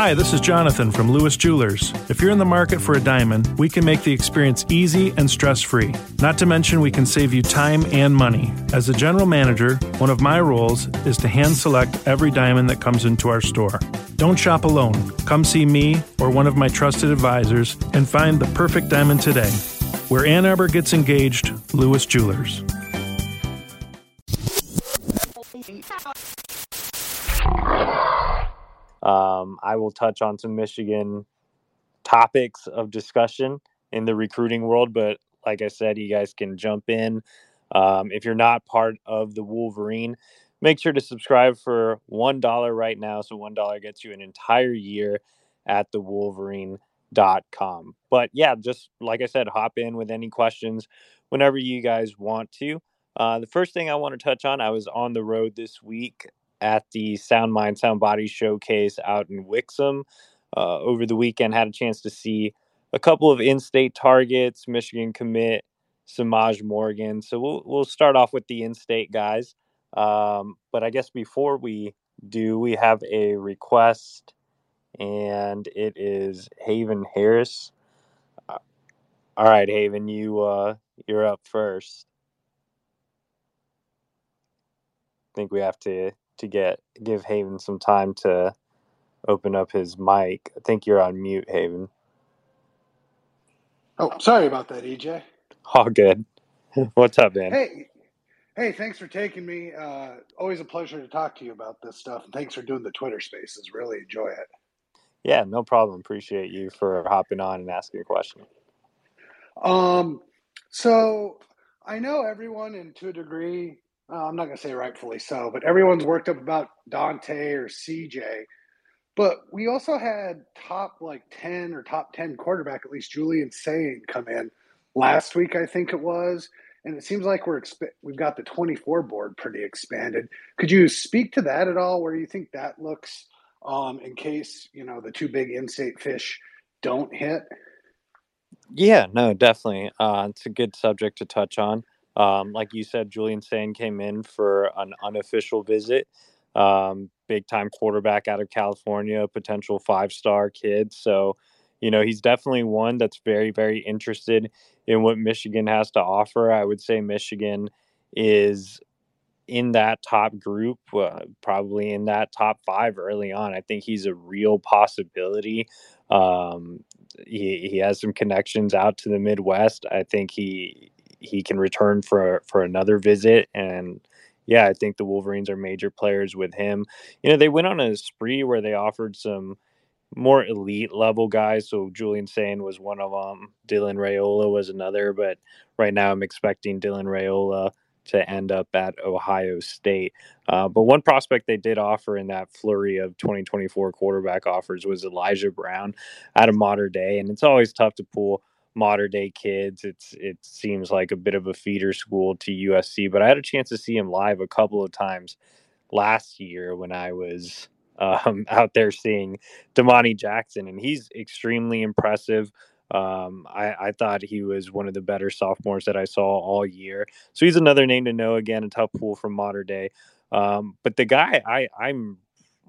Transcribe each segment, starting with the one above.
Hi, this is Jonathan from Lewis Jewelers. If you're in the market for a diamond, we can make the experience easy and stress free. Not to mention, we can save you time and money. As a general manager, one of my roles is to hand select every diamond that comes into our store. Don't shop alone. Come see me or one of my trusted advisors and find the perfect diamond today. Where Ann Arbor gets engaged, Lewis Jewelers. Um, I will touch on some Michigan topics of discussion in the recruiting world, but like I said, you guys can jump in. Um, if you're not part of the Wolverine, make sure to subscribe for one dollar right now. So one dollar gets you an entire year at the Wolverine.com. But yeah, just like I said, hop in with any questions whenever you guys want to. Uh, the first thing I want to touch on, I was on the road this week at the Sound Mind, Sound Body showcase out in Wixom uh, over the weekend. Had a chance to see a couple of in-state targets, Michigan commit Semaj Morgan. So we'll we'll start off with the in-state guys. Um, but I guess before we do, we have a request, and it is Haven Harris. Uh, all right, Haven, you uh, you're up first. I think we have to to get give Haven some time to open up his mic. I think you're on mute, Haven. Oh, sorry about that, EJ. All good. What's up, man? Hey, hey, thanks for taking me. Uh, always a pleasure to talk to you about this stuff. And thanks for doing the Twitter Spaces. Really enjoy it. Yeah, no problem. Appreciate you for hopping on and asking a question. Um, so I know everyone, and to a degree, uh, I'm not going to say rightfully so, but everyone's worked up about Dante or CJ. But we also had top like 10 or top 10 quarterback, at least Julian Sayin come in last week, I think it was. And it seems like we're exp- we've got the 24 board pretty expanded. Could you speak to that at all? Where you think that looks um, in case, you know, the two big in state fish don't hit? Yeah, no, definitely. Uh, it's a good subject to touch on. Um, like you said, Julian Sayin came in for an unofficial visit. Um, big time quarterback out of California, potential five star kid. So, you know, he's definitely one that's very, very interested in what Michigan has to offer. I would say Michigan is in that top group, uh, probably in that top five early on. I think he's a real possibility. Um, he, he has some connections out to the Midwest. I think he he can return for for another visit and yeah, I think the Wolverines are major players with him. You know, they went on a spree where they offered some more elite level guys. So Julian Sayin was one of them. Dylan Raiola was another, but right now I'm expecting Dylan Raiola to end up at Ohio State. Uh, but one prospect they did offer in that flurry of 2024 quarterback offers was Elijah Brown out of Mater Dei. and it's always tough to pull Mater Dei kids. It's it seems like a bit of a feeder school to USC, but I had a chance to see him live a couple of times last year when I was um, out there seeing Domani Jackson, and he's extremely impressive. Um, I, I, thought he was one of the better sophomores that I saw all year. So he's another name to know. Again, a tough pool from Mater Dei. Um, but the guy I, I'm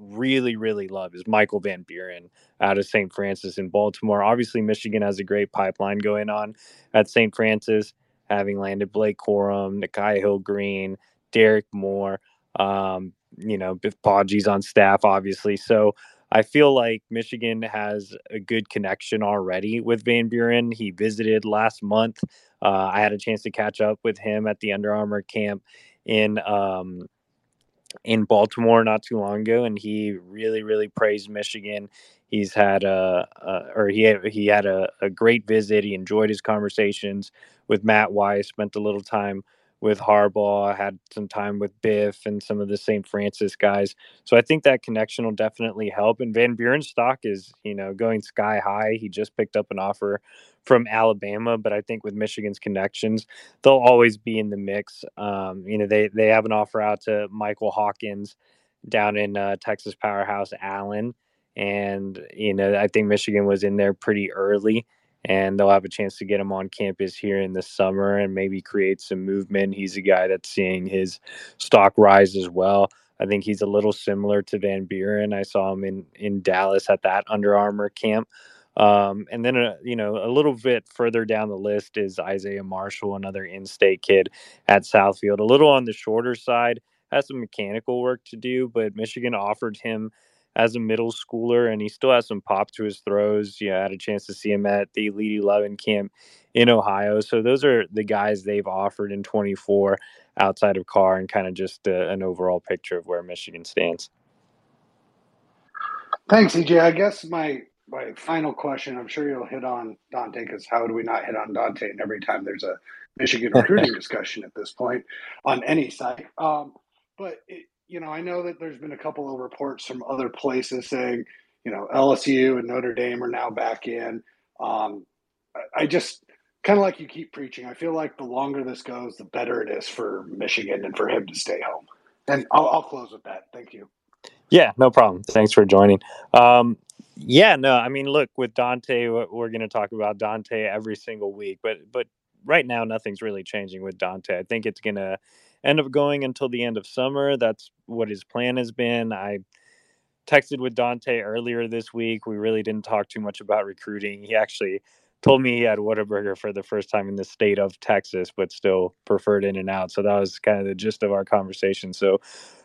really, really love is Michael Van Buren out of St. Frances in Baltimore. Obviously, Michigan has a great pipeline going on at St. Frances, having landed Blake Corum, Nikhai Hill-Green, Derrick Moore. Um, you know, Biff Poggi's on staff, obviously. So I feel like Michigan has a good connection already with Van Buren. He visited last month. Uh, I had a chance to catch up with him at the Under Armour camp in um, in Baltimore not too long ago, and he really, really praised Michigan. He's had a, a or he had, he had a, a great visit. He enjoyed his conversations with Matt Weiss. Spent a little time with Harbaugh, had some time with Biff and some of the St. Frances guys. So I think that connection will definitely help. And Van Buren's stock is, you know, going sky high. He just picked up an offer from Alabama, but I think with Michigan's connections, they'll always be in the mix. Um, you know, they they have an offer out to Michael Hawkins down in uh, Texas powerhouse Allen, and you know I think Michigan was in there pretty early and they'll have a chance to get him on campus here in the summer and maybe create some movement. He's a guy that's seeing his stock rise as well. I think he's a little similar to Van Buren. I saw him in in Dallas at that Under Armour camp. Um, and then, uh, you know, a little bit further down the list is Isaiah Marshall, another in state kid at Southfield. A little on the shorter side, has some mechanical work to do, but Michigan offered him as a middle schooler, and he still has some pop to his throws. Yeah, I had a chance to see him at the Elite 11 camp in Ohio. So those are the guys they've offered in 24 outside of Carr and kind of just uh, an overall picture of where Michigan stands. Thanks, EJ. I guess my my final question, I'm sure you'll hit on Dante because how do we not hit on Dante? And every time there's a Michigan recruiting discussion at this point on any site. Um, but it, you know, I know that there's been a couple of reports from other places saying, you know, LSU and Notre Dame are now back in. Um, I, just kind of like you keep preaching. I feel like the longer this goes, the better it is for Michigan and for him to stay home. And I'll, I'll close with that. Thank you. Yeah, no problem. Thanks for joining. Um, yeah, no, I mean, look, with Dante, we're going to talk about Dante every single week, but but right now, nothing's really changing with Dante. I think it's going to end up going until the end of summer. That's what his plan has been. I texted with Dante earlier this week. We really didn't talk too much about recruiting. He actually told me he had Whataburger for the first time in the state of Texas, but still preferred In and Out. So that was kind of the gist of our conversation. So,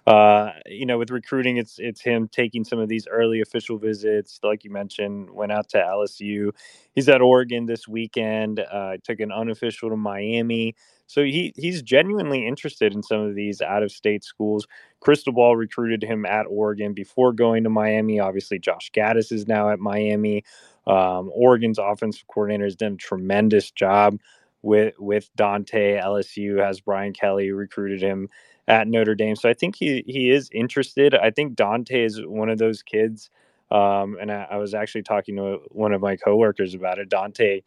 uh, you know, with recruiting, it's it's him taking some of these early official visits, like you mentioned. Went out to LSU. He's at Oregon this weekend. Uh, took an unofficial to Miami. So he he's genuinely interested in some of these out of state schools. Crystal Cristobal recruited him at Oregon before going to Miami. Obviously, Josh Gattis is now at Miami. Um, Oregon's offensive coordinator has done a tremendous job with with Dante. LSU has Brian Kelly recruited him at Notre Dame, so I think he he is interested. I think Dante is one of those kids. Um, and I, I was actually talking to one of my coworkers about it. Dante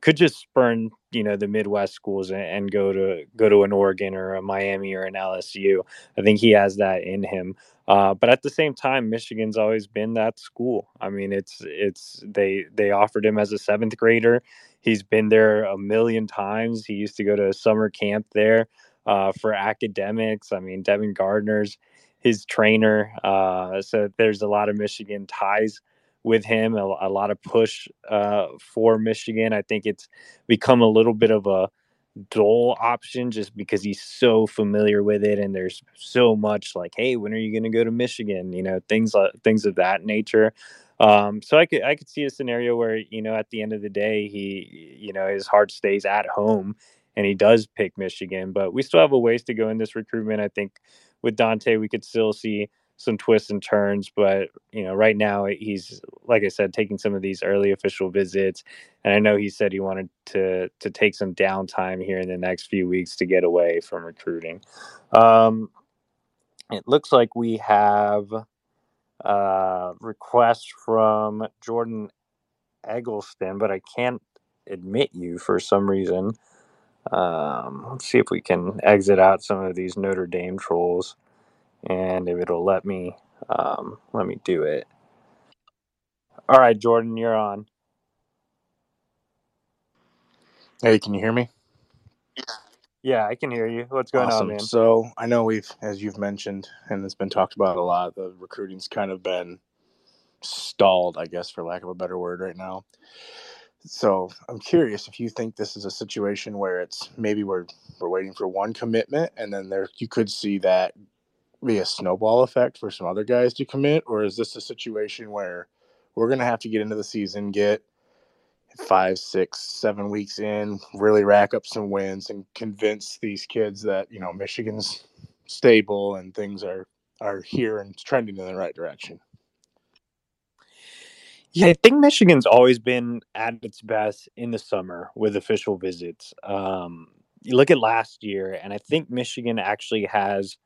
could just spurn you know the Midwest schools and, and, go to go to an Oregon or a Miami or an LSU. I think he has that in him. Uh, but at the same time, Michigan's always been that school. I mean, it's it's they they offered him as a seventh grader. He's been there a million times. He used to go to a summer camp there uh, for academics. I mean, Devin Gardner's his trainer. Uh, so there's a lot of Michigan ties with him, a, a lot of push uh, for Michigan. I think it's become a little bit of a dull option just because he's so familiar with it and there's so much like hey when are you going to go to michigan? You know things like things of that nature. Um, so i could i could see a scenario where you know at the end of the day he you know his heart stays at home and he does pick michigan but we still have a ways to go in this recruitment. I think with dante we could still see some twists and turns. But you know, right now he's like I said, taking some of these early official visits, and I know he said he wanted to to take some downtime here in the next few weeks to get away from recruiting. Um, it looks like we have uh, requests from Jordan Eggleston, but I can't admit you for some reason. Um, let's see if we can exit out some of these Notre Dame trolls and if it'll let me um, let me do it. All right, Jordan, you're on. Hey, can you hear me? Yeah, I can hear you. What's going awesome. on, man? So I know we've, as you've mentioned, and it's been talked about a lot. The recruiting's kind of been stalled, I guess, for lack of a better word, right now. So I'm curious if you think this is a situation where it's maybe we're we're waiting for one commitment, and then there you could see that be a snowball effect for some other guys to commit, or is this a situation where we're going to have to get into the season, get five, six, seven weeks in, really rack up some wins, and convince these kids that you know Michigan's stable and things are are here and trending in the right direction? Yeah, I think Michigan's always been at its best in the summer with official visits. Um, you look at last year, and I think Michigan actually has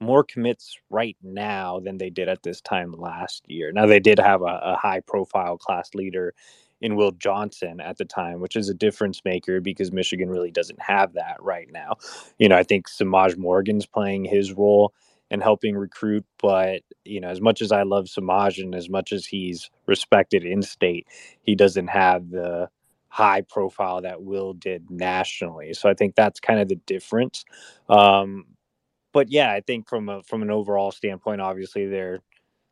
more commits right now than they did at this time last year. Now they did have a, a high profile class leader in Will Johnson at the time, which is a difference maker because Michigan really doesn't have that right now. You know, I think Semaj Morgan's playing his role and helping recruit, but you know, as much as I love Semaj and as much as he's respected in state, he doesn't have the high profile that Will did nationally. So I think that's kind of the difference. Um, but yeah, I think from a from an overall standpoint, obviously there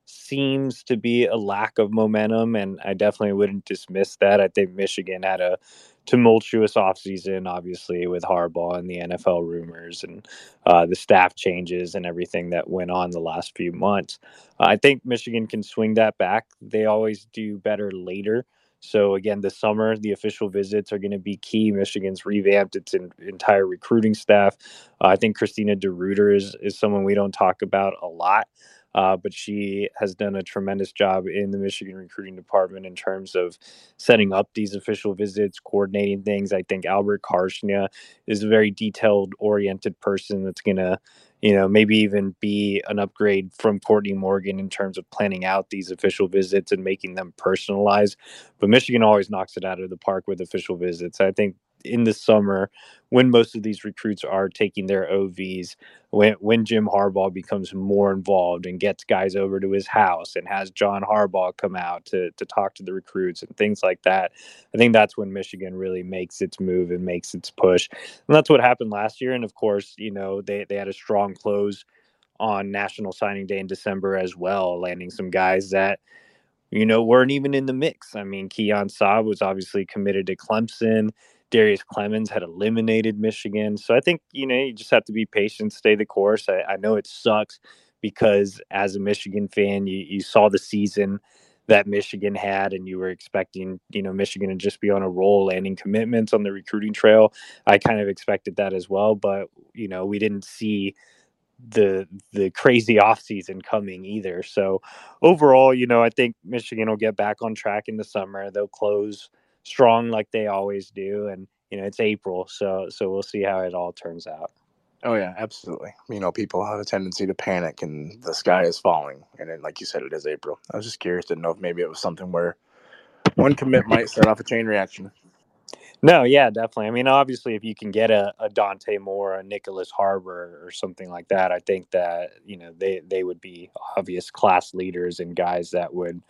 seems to be a lack of momentum, and I definitely wouldn't dismiss that. I think Michigan had a tumultuous offseason, obviously, with Harbaugh and the NFL rumors and uh, the staff changes and everything that went on the last few months. I think Michigan can swing that back. They always do better later. So again, this summer, the official visits are going to be key. Michigan's revamped its in, entire recruiting staff. Uh, I think Christina DeRuyter is is someone we don't talk about a lot. Uh, but she has done a tremendous job in the Michigan recruiting department in terms of setting up these official visits, coordinating things. I think Albert Karschnia is a very detailed oriented person that's going to, you know, maybe even be an upgrade from Courtney Morgan in terms of planning out these official visits and making them personalized. But Michigan always knocks it out of the park with official visits. I think in the summer when most of these recruits are taking their OVs, when when Jim Harbaugh becomes more involved and gets guys over to his house and has John Harbaugh come out to to talk to the recruits and things like that. I think that's when Michigan really makes its move and makes its push. And that's what happened last year. And of course, you know, they they had a strong close on National Signing Day in December as well, landing some guys that you know, weren't even in the mix. I mean, Keon Sabb was obviously committed to Clemson. Darrius Clemons had eliminated Michigan. So I think, you know, you just have to be patient, stay the course. I, I know it sucks because as a Michigan fan, you, you saw the season that Michigan had, and you were expecting, you know, Michigan to just be on a roll, landing commitments on the recruiting trail. I kind of expected that as well, but you know, we didn't see the the crazy offseason coming either. So overall, you know, I think Michigan will get back on track in the summer. They'll close strong like they always do. And you know, it's April, so so we'll see how it all turns out. Oh yeah, absolutely. You know, people have a tendency to panic, and the sky is falling. And then, like you said, it is April. I was just curious to know if maybe it was something where one commit might set off a chain reaction. No, yeah, definitely. I mean, obviously, if you can get a, a Dante Moore, a Nyckoles Harbor, or something like that, I think that you know they they would be obvious class leaders and guys that would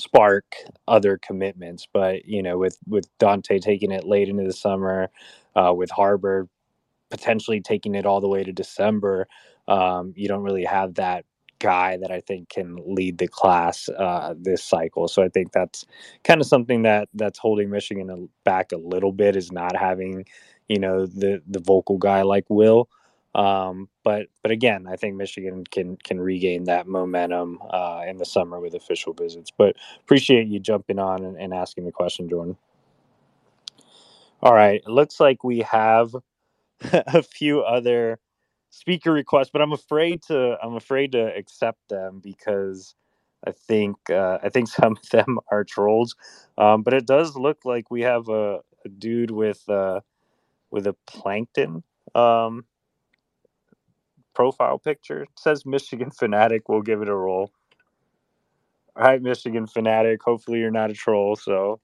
spark other commitments. But you know, with with Dante taking it late into the summer, uh, with Harbor potentially taking it all the way to December, um, you don't really have that guy that I think can lead the class uh, this cycle. So I think that's kind of something that that's holding Michigan back a little bit is not having, you know, the the vocal guy like Will. Um, but but again, I think Michigan can can regain that momentum uh, in the summer with official visits. But appreciate you jumping on and, and asking the question, Jordan. All right, it looks like we have a few other speaker requests, but I'm afraid to I'm afraid to accept them because I think uh, I think some of them are trolls. Um, but it does look like we have a, a dude with uh, with a plankton um, profile picture. It says Michigan Fanatic. We'll give it a roll. All right, Michigan Fanatic. Hopefully you're not a troll. So,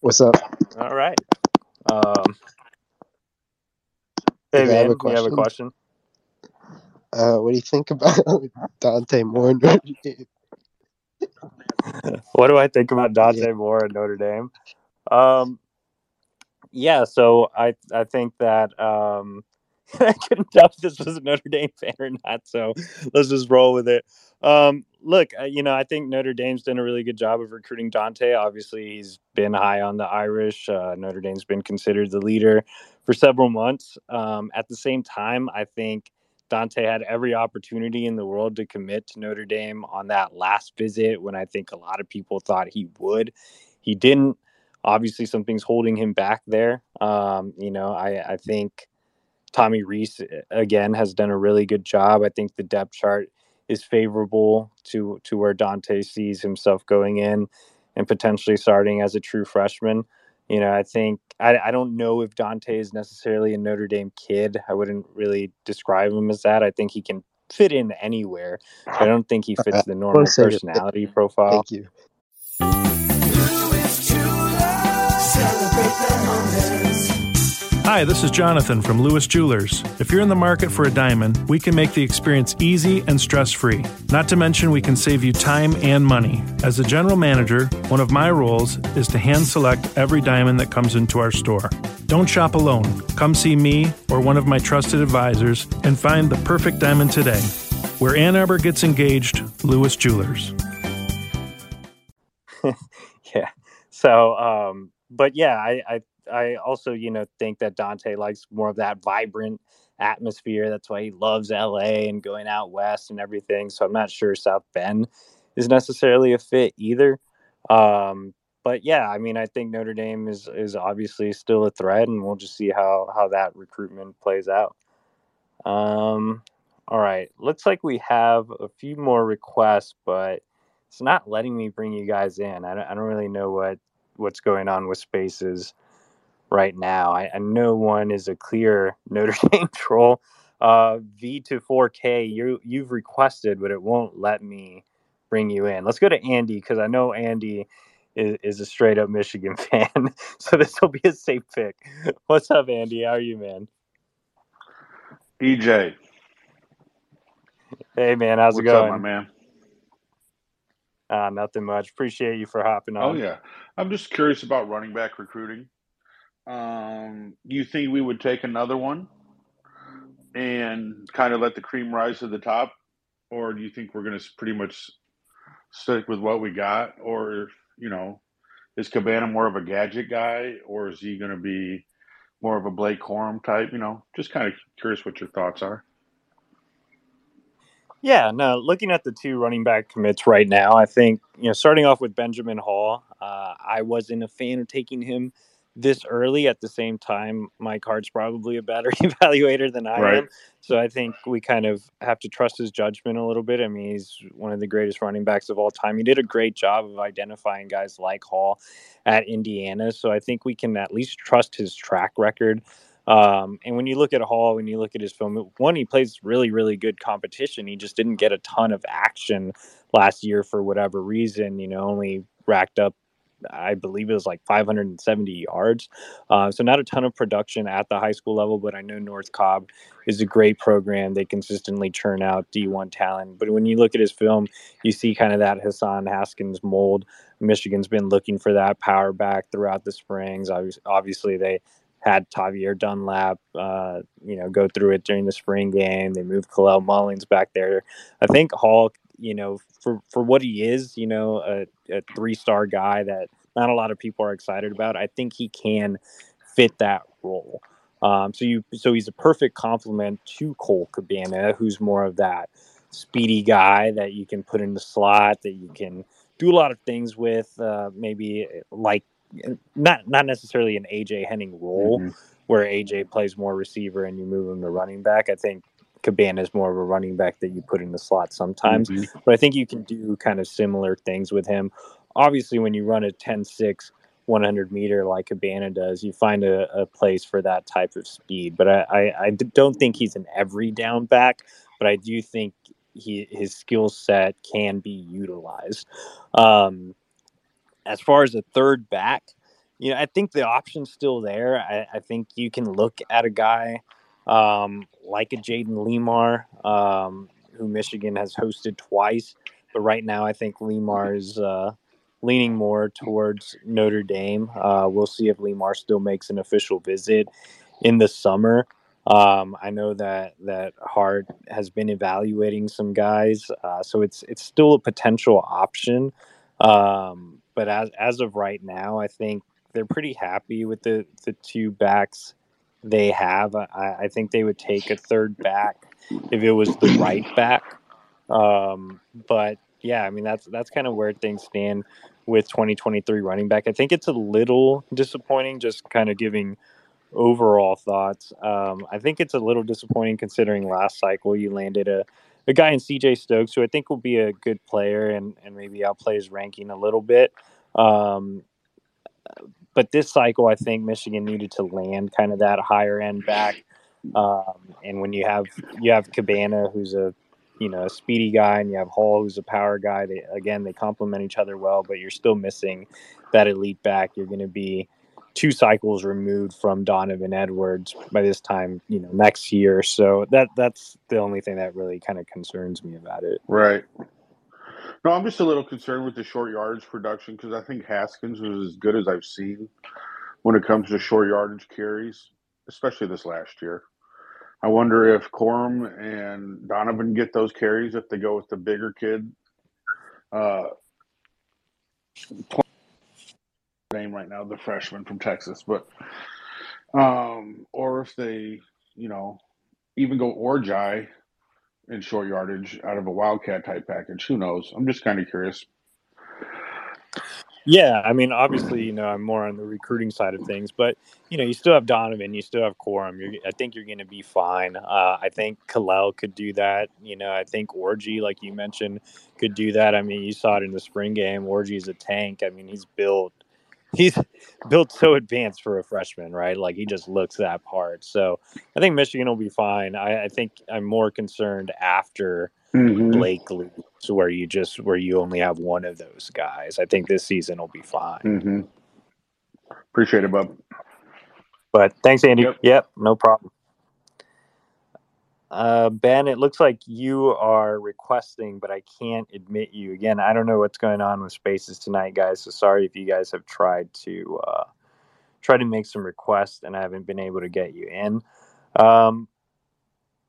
what's up? All right. Um, hey, man, have you have a question? Uh, what do you think about Dante Moore and Notre Dame? what do I think about Dante. Moore and Notre Dame? Um, yeah, so I I think that um, I couldn't tell if this was a Notre Dame fan or not. So let's just roll with it. Um, look, uh, you know, I think Notre Dame's done a really good job of recruiting Dante. Obviously, he's been high on the Irish. Uh, Notre Dame's been considered the leader for several months. Um, at the same time, I think Dante had every opportunity in the world to commit to Notre Dame on that last visit when I think a lot of people thought he would. He didn't. Obviously, something's holding him back there. Um, you know, I, I think Tommy Rees eh, again has done a really good job. I think the depth chart is favorable to to where Dante sees himself going in and potentially starting as a true freshman. You know, I think I, I don't know if Dante is necessarily a Notre Dame kid. I wouldn't really describe him as that. I think he can fit in anywhere. I don't think he fits the normal personality profile. Thank you. Hi, this is Jonathan from Lewis Jewelers. If you're in the market for a diamond, we can make the experience easy and stress free. Not to mention, we can save you time and money. As a general manager, one of my roles is to hand select every diamond that comes into our store. Don't shop alone. Come see me or one of my trusted advisors and find the perfect diamond today. Where Ann Arbor gets engaged, Lewis Jewelers. yeah. So, um, but yeah, I, I I also, you know, think that Dante likes more of that vibrant atmosphere. That's why he loves LA and going out west and everything. So I'm not sure South Bend is necessarily a fit either. Um, but yeah, I mean, I think Notre Dame is is obviously still a threat, and we'll just see how how that recruitment plays out. Um, all right, looks like we have a few more requests, but it's not letting me bring you guys in. I don't, I don't really know what what's going on with spaces right now. I, I know one is a clear Notre Dame troll. Uh, V to 4K, you you've requested, but it won't let me bring you in. Let's go to Andy because I know Andy is, is a straight up Michigan fan, so this will be a safe pick. What's up, Andy? How are you, man? EJ. Hey, man. How's What's it going, up, my man? Uh, nothing much. Appreciate you for hopping on. Oh yeah, I'm just curious about running back recruiting. Um, you think we would take another one and kind of let the cream rise to the top, or do you think we're going to pretty much stick with what we got, or you know, is Cabana more of a gadget guy, or is he going to be more of a Blake Corum type? You know, just kind of curious what your thoughts are. Yeah, no, looking at the two running back commits right now, I think, you know, starting off with Benjamin Hall, uh, I wasn't a fan of taking him this early. At the same time, Mike Hart's probably a better evaluator than I Right. am. So I think we kind of have to trust his judgment a little bit. I mean, he's one of the greatest running backs of all time. He did a great job of identifying guys like Hall at Indiana. So I think we can at least trust his track record. Um, and when you look at Hall, when you look at his film, one, he plays really, really good competition. He just didn't get a ton of action last year for whatever reason, you know, only racked up I believe it was like 570 yards. Uh, so not a ton of production at the high school level, but I know North Cobb is a great program. They consistently churn out D1 talent. But when you look at his film, you see kind of that Hassan Haskins mold. Michigan's been looking for that power back throughout the springs. Obviously, they had Tavierre Dunlap, uh, you know, go through it during the spring game. They moved Kalel Mullins back there. I think Hall, you know, for for what he is, you know, a, a three star guy that not a lot of people are excited about. I think he can fit that role. Um, so you so he's a perfect complement to Cole Cabana, who's more of that speedy guy that you can put in the slot that you can do a lot of things with. Uh, maybe like not not necessarily an AJ Henning role Mhm. where AJ plays more receiver and you move him to running back. I think Cabana is more of a running back that you put in the slot sometimes, Mhm. but I think you can do kind of similar things with him. Obviously, when you run a 10 6, 100 meter like Cabana does, you find a, a place for that type of speed. But I I don't think he's an every down back, but I do think he his skill set can be utilized. Um, as far as a third back, you know, I think the option's still there. I, I think you can look at a guy um, like a Jayden Limar, um, who Michigan has hosted twice. But right now, I think Limar is uh, leaning more towards Notre Dame. Uh, we'll see if Lemar still makes an official visit in the summer. Um, I know that that Hart has been evaluating some guys, uh, so it's it's still a potential option. Um, but as as of right now, I think they're pretty happy with the the two backs they have. I, I think they would take a third back if it was the right back. Um, but yeah, I mean that's that's kind of where things stand with 2023 running back. I think it's a little disappointing, just kind of giving overall thoughts. Um, I think it's a little disappointing considering last cycle you landed a, a guy in CJ Stokes who I think will be a good player and, and maybe outplay his ranking a little bit. Um, but this cycle, I think Michigan needed to land kind of that higher end back. Um, and when you have you have Cabana, who's a you know a speedy guy, and you have Hall, who's a power guy. They again they complement each other well, but you're still missing that elite back. You're going to be two cycles removed from Donovan Edwards by this time, you know, next year. So that that's the only thing that really kind of concerns me about it. Right. No, I'm just a little concerned with the short yardage production because I think Haskins was as good as I've seen when it comes to short yardage carries, especially this last year. I wonder if Corum and Donovan get those carries if they go with the bigger kid. Uh, name right now, the freshman from Texas, but um, or if they, you know, even go Orji in short yardage out of a Wildcat type package. Who knows? I'm just kind of curious. Yeah, I mean, obviously, you know, I'm more on the recruiting side of things, but you know, you still have Donovan, you still have Corum. You're, I think you're going to be fine. Uh, I think Kalel could do that. You know, I think Orji, like you mentioned, could do that. I mean, you saw it in the spring game. Orji is a tank. I mean, he's built he's built so advanced for a freshman, right? Like he just looks that part. So I think Michigan will be fine. I, I think I'm more concerned after mm-hmm. Blakely, so where you just where you only have one of those guys. I think this season will be fine. Mm-hmm. Appreciate it, bub. But thanks, Andy. Yep, yep no problem. Uh, ben, it looks like you are requesting, but I can't admit you. Again, I don't know what's going on with spaces tonight, guys. So sorry if you guys have tried to uh, try to make some requests and I haven't been able to get you in. Um,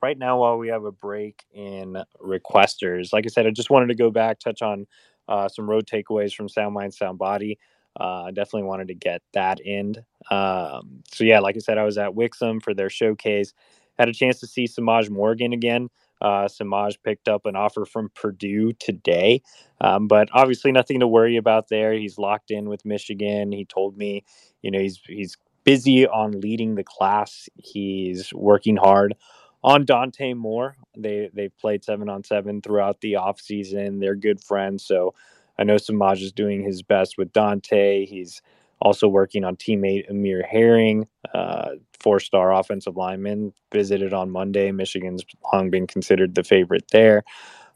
right now, while we have a break in requesters, like I said, I just wanted to go back, touch on uh, some road takeaways from Sound Mind, Sound Body. Uh, I definitely wanted to get that in. Um, so yeah, like I said, I was at Wixom for their showcase had a chance to see Semaj Morgan again. Uh, Semaj picked up an offer from Purdue today, um, but obviously nothing to worry about there. He's locked in with Michigan. He told me, you know, he's he's busy on leading the class. He's working hard on Dante Moore. They they've played seven on seven throughout the offseason. They're good friends, so I know Semaj is doing his best with Dante. He's also working on teammate Amir Herring, uh, four star offensive lineman, visited on Monday. Michigan's long been considered the favorite there.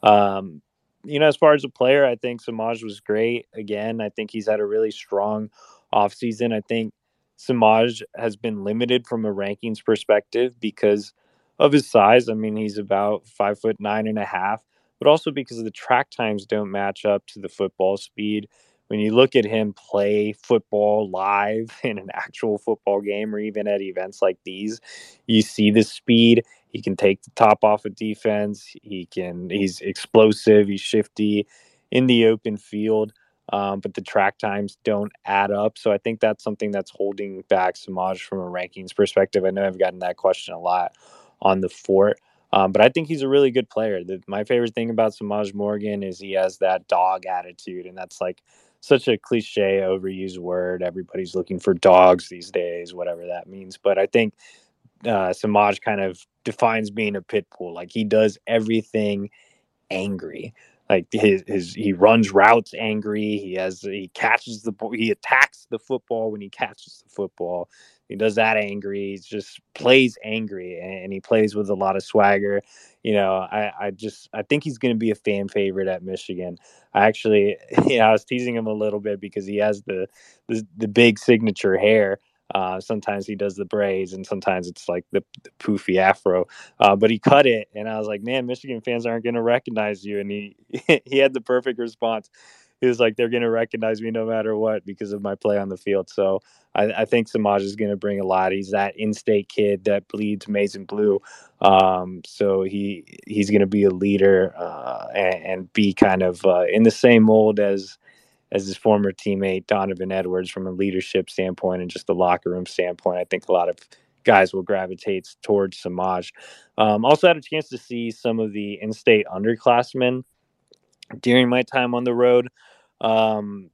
Um, you know, as far as a player, I think Semaj was great. Again, I think he's had a really strong offseason. I think Semaj has been limited from a rankings perspective because of his size. I mean, he's about five foot nine and a half, but also because the track times don't match up to the football speed when you look at him play football live in an actual football game or even at events like these, you see the speed. He can take the top off of defense. He can. He's explosive. He's shifty in the open field. Um, but the track times don't add up. So I think that's something that's holding back Semaj from a rankings perspective. I know I've gotten that question a lot on the fort. Um, but I think he's a really good player. The, my favorite thing about Semaj Morgan is he has that dog attitude, and that's like such a cliche, overused word. Everybody's looking for dogs these days, whatever that means. But I think uh, Semaj kind of defines being a pit bull. Like he does everything angry. Like his, his he runs routes angry. He has he catches the he attacks the football when he catches the football. He does that angry. He just plays angry and he plays with a lot of swagger. You know, I, I just I think he's going to be a fan favorite at Michigan. I actually, you know, I was teasing him a little bit because he has the the, the big signature hair. Uh, sometimes he does the braids, and sometimes it's like the, the poofy afro. Uh, but he cut it, and I was like, "Man, Michigan fans aren't going to recognize you." And he he had the perfect response he was like, they're going to recognize me no matter what because of my play on the field. So I, I think Semaj is going to bring a lot. He's that in-state kid that bleeds maize and blue. Um, so he he's going to be a leader uh, and, and, be kind of uh, in the same mold as as his former teammate Donovan Edwards from a leadership standpoint and just the locker room standpoint. I think a lot of guys will gravitate towards Semaj. Um, also had a chance to see some of the in-state underclassmen during my time on the road. Um,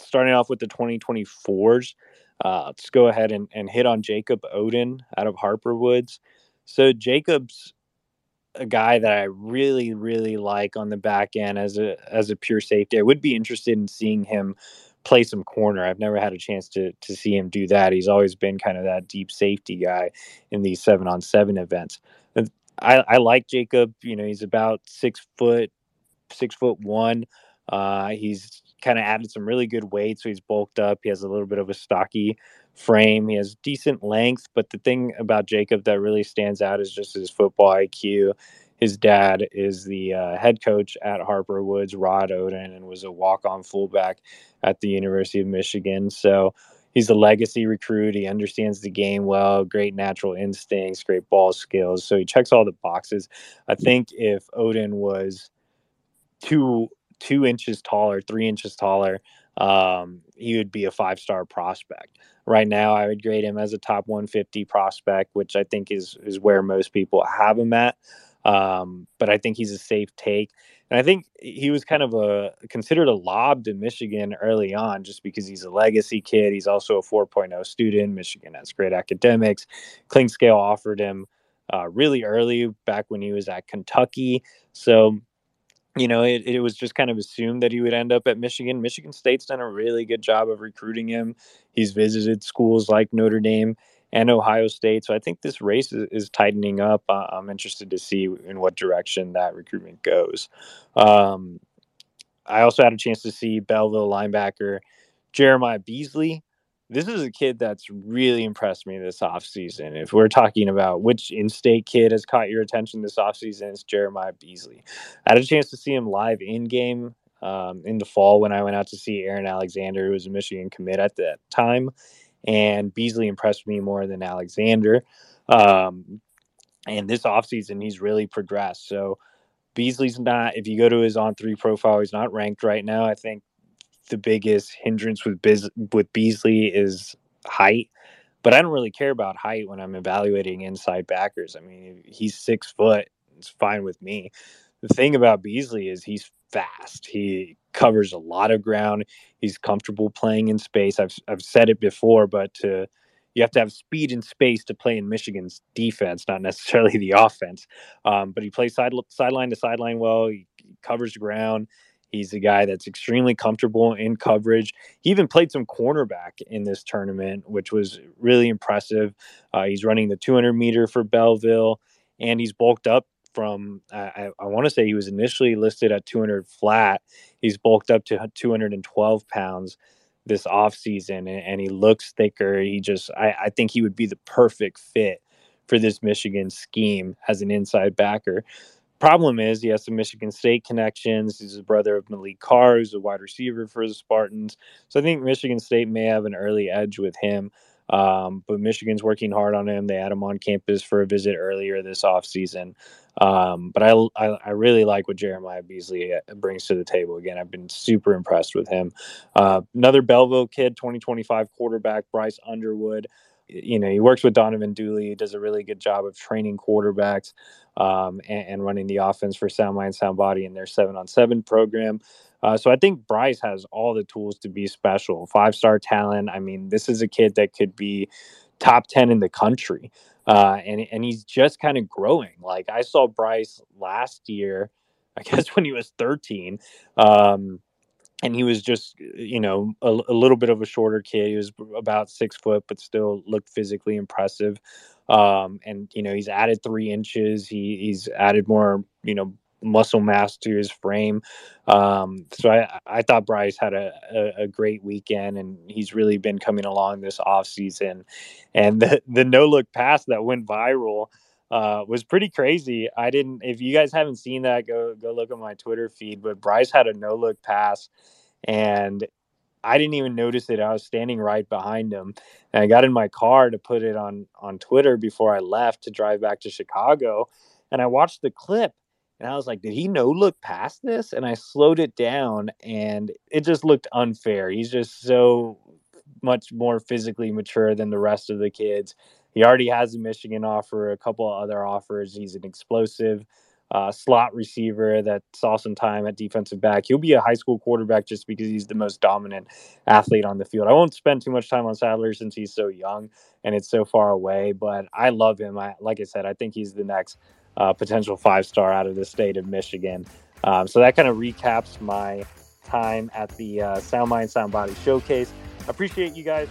starting off with the 2024s, uh, let's go ahead and, and hit on Jacob Oden out of Harper Woods. So Jacob's a guy that I really, really like on the back end as a as a pure safety. I would be interested in seeing him play some corner. I've never had a chance to to see him do that. He's always been kind of that deep safety guy in these seven on seven events. I, I like Jacob. You know, he's about six foot, six foot one. Uh, he's kind of added some really good weight, so he's bulked up. He has a little bit of a stocky frame. He has decent length, but the thing about Jacob that really stands out is just his football IQ. His dad is the uh, head coach at Harper Woods, Rod Oden, and was a walk on fullback at the University of Michigan. So he's a legacy recruit. He understands the game well, great natural instincts, great ball skills. So he checks all the boxes. I think if Oden was two two inches taller, three inches taller, um, he would be a five star prospect. Right now, I would grade him as a top 150 prospect, which I think is is where most people have him at. Um, but I think he's a safe take. And I think he was kind of a considered a lob to Michigan early on just because he's a legacy kid. He's also a 4.0 student. Michigan has great academics. Clinkscale offered him uh, really early back when he was at Kentucky. So you know, it, it was just kind of assumed that he would end up at Michigan. Michigan State's done a really good job of recruiting him. He's visited schools like Notre Dame and Ohio State. So I think this race is, is tightening up. Uh, I'm interested to see in what direction that recruitment goes. Um, I also had a chance to see Belleville linebacker Jeremiah Beasley this is a kid that's really impressed me this offseason. If we're talking about which in state kid has caught your attention this offseason, it's Jeremiah Beasley. I had a chance to see him live in game um, in the fall when I went out to see Aaron Alexander, who was a Michigan commit at that time. And Beasley impressed me more than Alexander. Um, and this offseason, he's really progressed. So Beasley's not, if you go to his on three profile, he's not ranked right now. I think the biggest hindrance with Biz- with Beasley is height, but I don't really care about height when I'm evaluating inside backers. I mean, he's six foot; it's fine with me. The thing about Beasley is he's fast. He covers a lot of ground. He's comfortable playing in space. I've I've said it before, but to you have to have speed and space to play in Michigan's defense, not necessarily the offense. Um, but he plays side sideline to sideline well. He, he covers ground. He's a guy that's extremely comfortable in coverage. He even played some cornerback in this tournament, which was really impressive. Uh, he's running the 200 meter for Belleville, and he's bulked up from, I, I want to say he was initially listed at 200 flat. He's bulked up to 212 pounds this offseason, and, and he looks thicker. He just, I, I think he would be the perfect fit for this Michigan scheme as an inside backer. Problem is, he has some Michigan State connections. He's a brother of Malik Carr, who's a wide receiver for the Spartans. So I think Michigan State may have an early edge with him. Um, but Michigan's working hard on him. They had him on campus for a visit earlier this offseason. Um, but I, I, I, really like what Jeremiah Beasley uh, brings to the table. Again, I've been super impressed with him. Uh, another Belleville kid, 2025 quarterback, Bryce Underwood you know, he works with Donovan Dooley. Does a really good job of training quarterbacks um, and, and, running the offense for Sound Mind, Sound Body in their seven on seven program. Uh, so I think Bryce has all the tools to be special. Five star talent. I mean, this is a kid that could be top 10 in the country. Uh, and, and he's just kind of growing. Like I saw Bryce last year, I guess when he was 13. Um, and he was just you know a, a, little bit of a shorter kid he was about six foot but still looked physically impressive um, and you know he's added three inches he, he's added more you know muscle mass to his frame um, so I, I thought bryce had a, a, a, great weekend and he's really been coming along this off season and the, the no look pass that went viral uh, was pretty crazy. I didn't. If you guys haven't seen that, go go look at my Twitter feed. But Bryce had a no look pass, and I didn't even notice it. I was standing right behind him, and I got in my car to put it on on Twitter before I left to drive back to Chicago, and I watched the clip. And I was like, did he no look past this? And I slowed it down and it just looked unfair. He's just so much more physically mature than the rest of the kids he already has a Michigan offer, a couple of other offers. He's an explosive uh, slot receiver that saw some time at defensive back. He'll be a high school quarterback just because he's the most dominant athlete on the field. I won't spend too much time on Sadler since he's so young and it's so far away, but I love him. I, like I said, I think he's the next uh, potential five star out of the state of Michigan. Um, so that kind of recaps my time at the uh, Sound Mind Sound Body Showcase. Appreciate you guys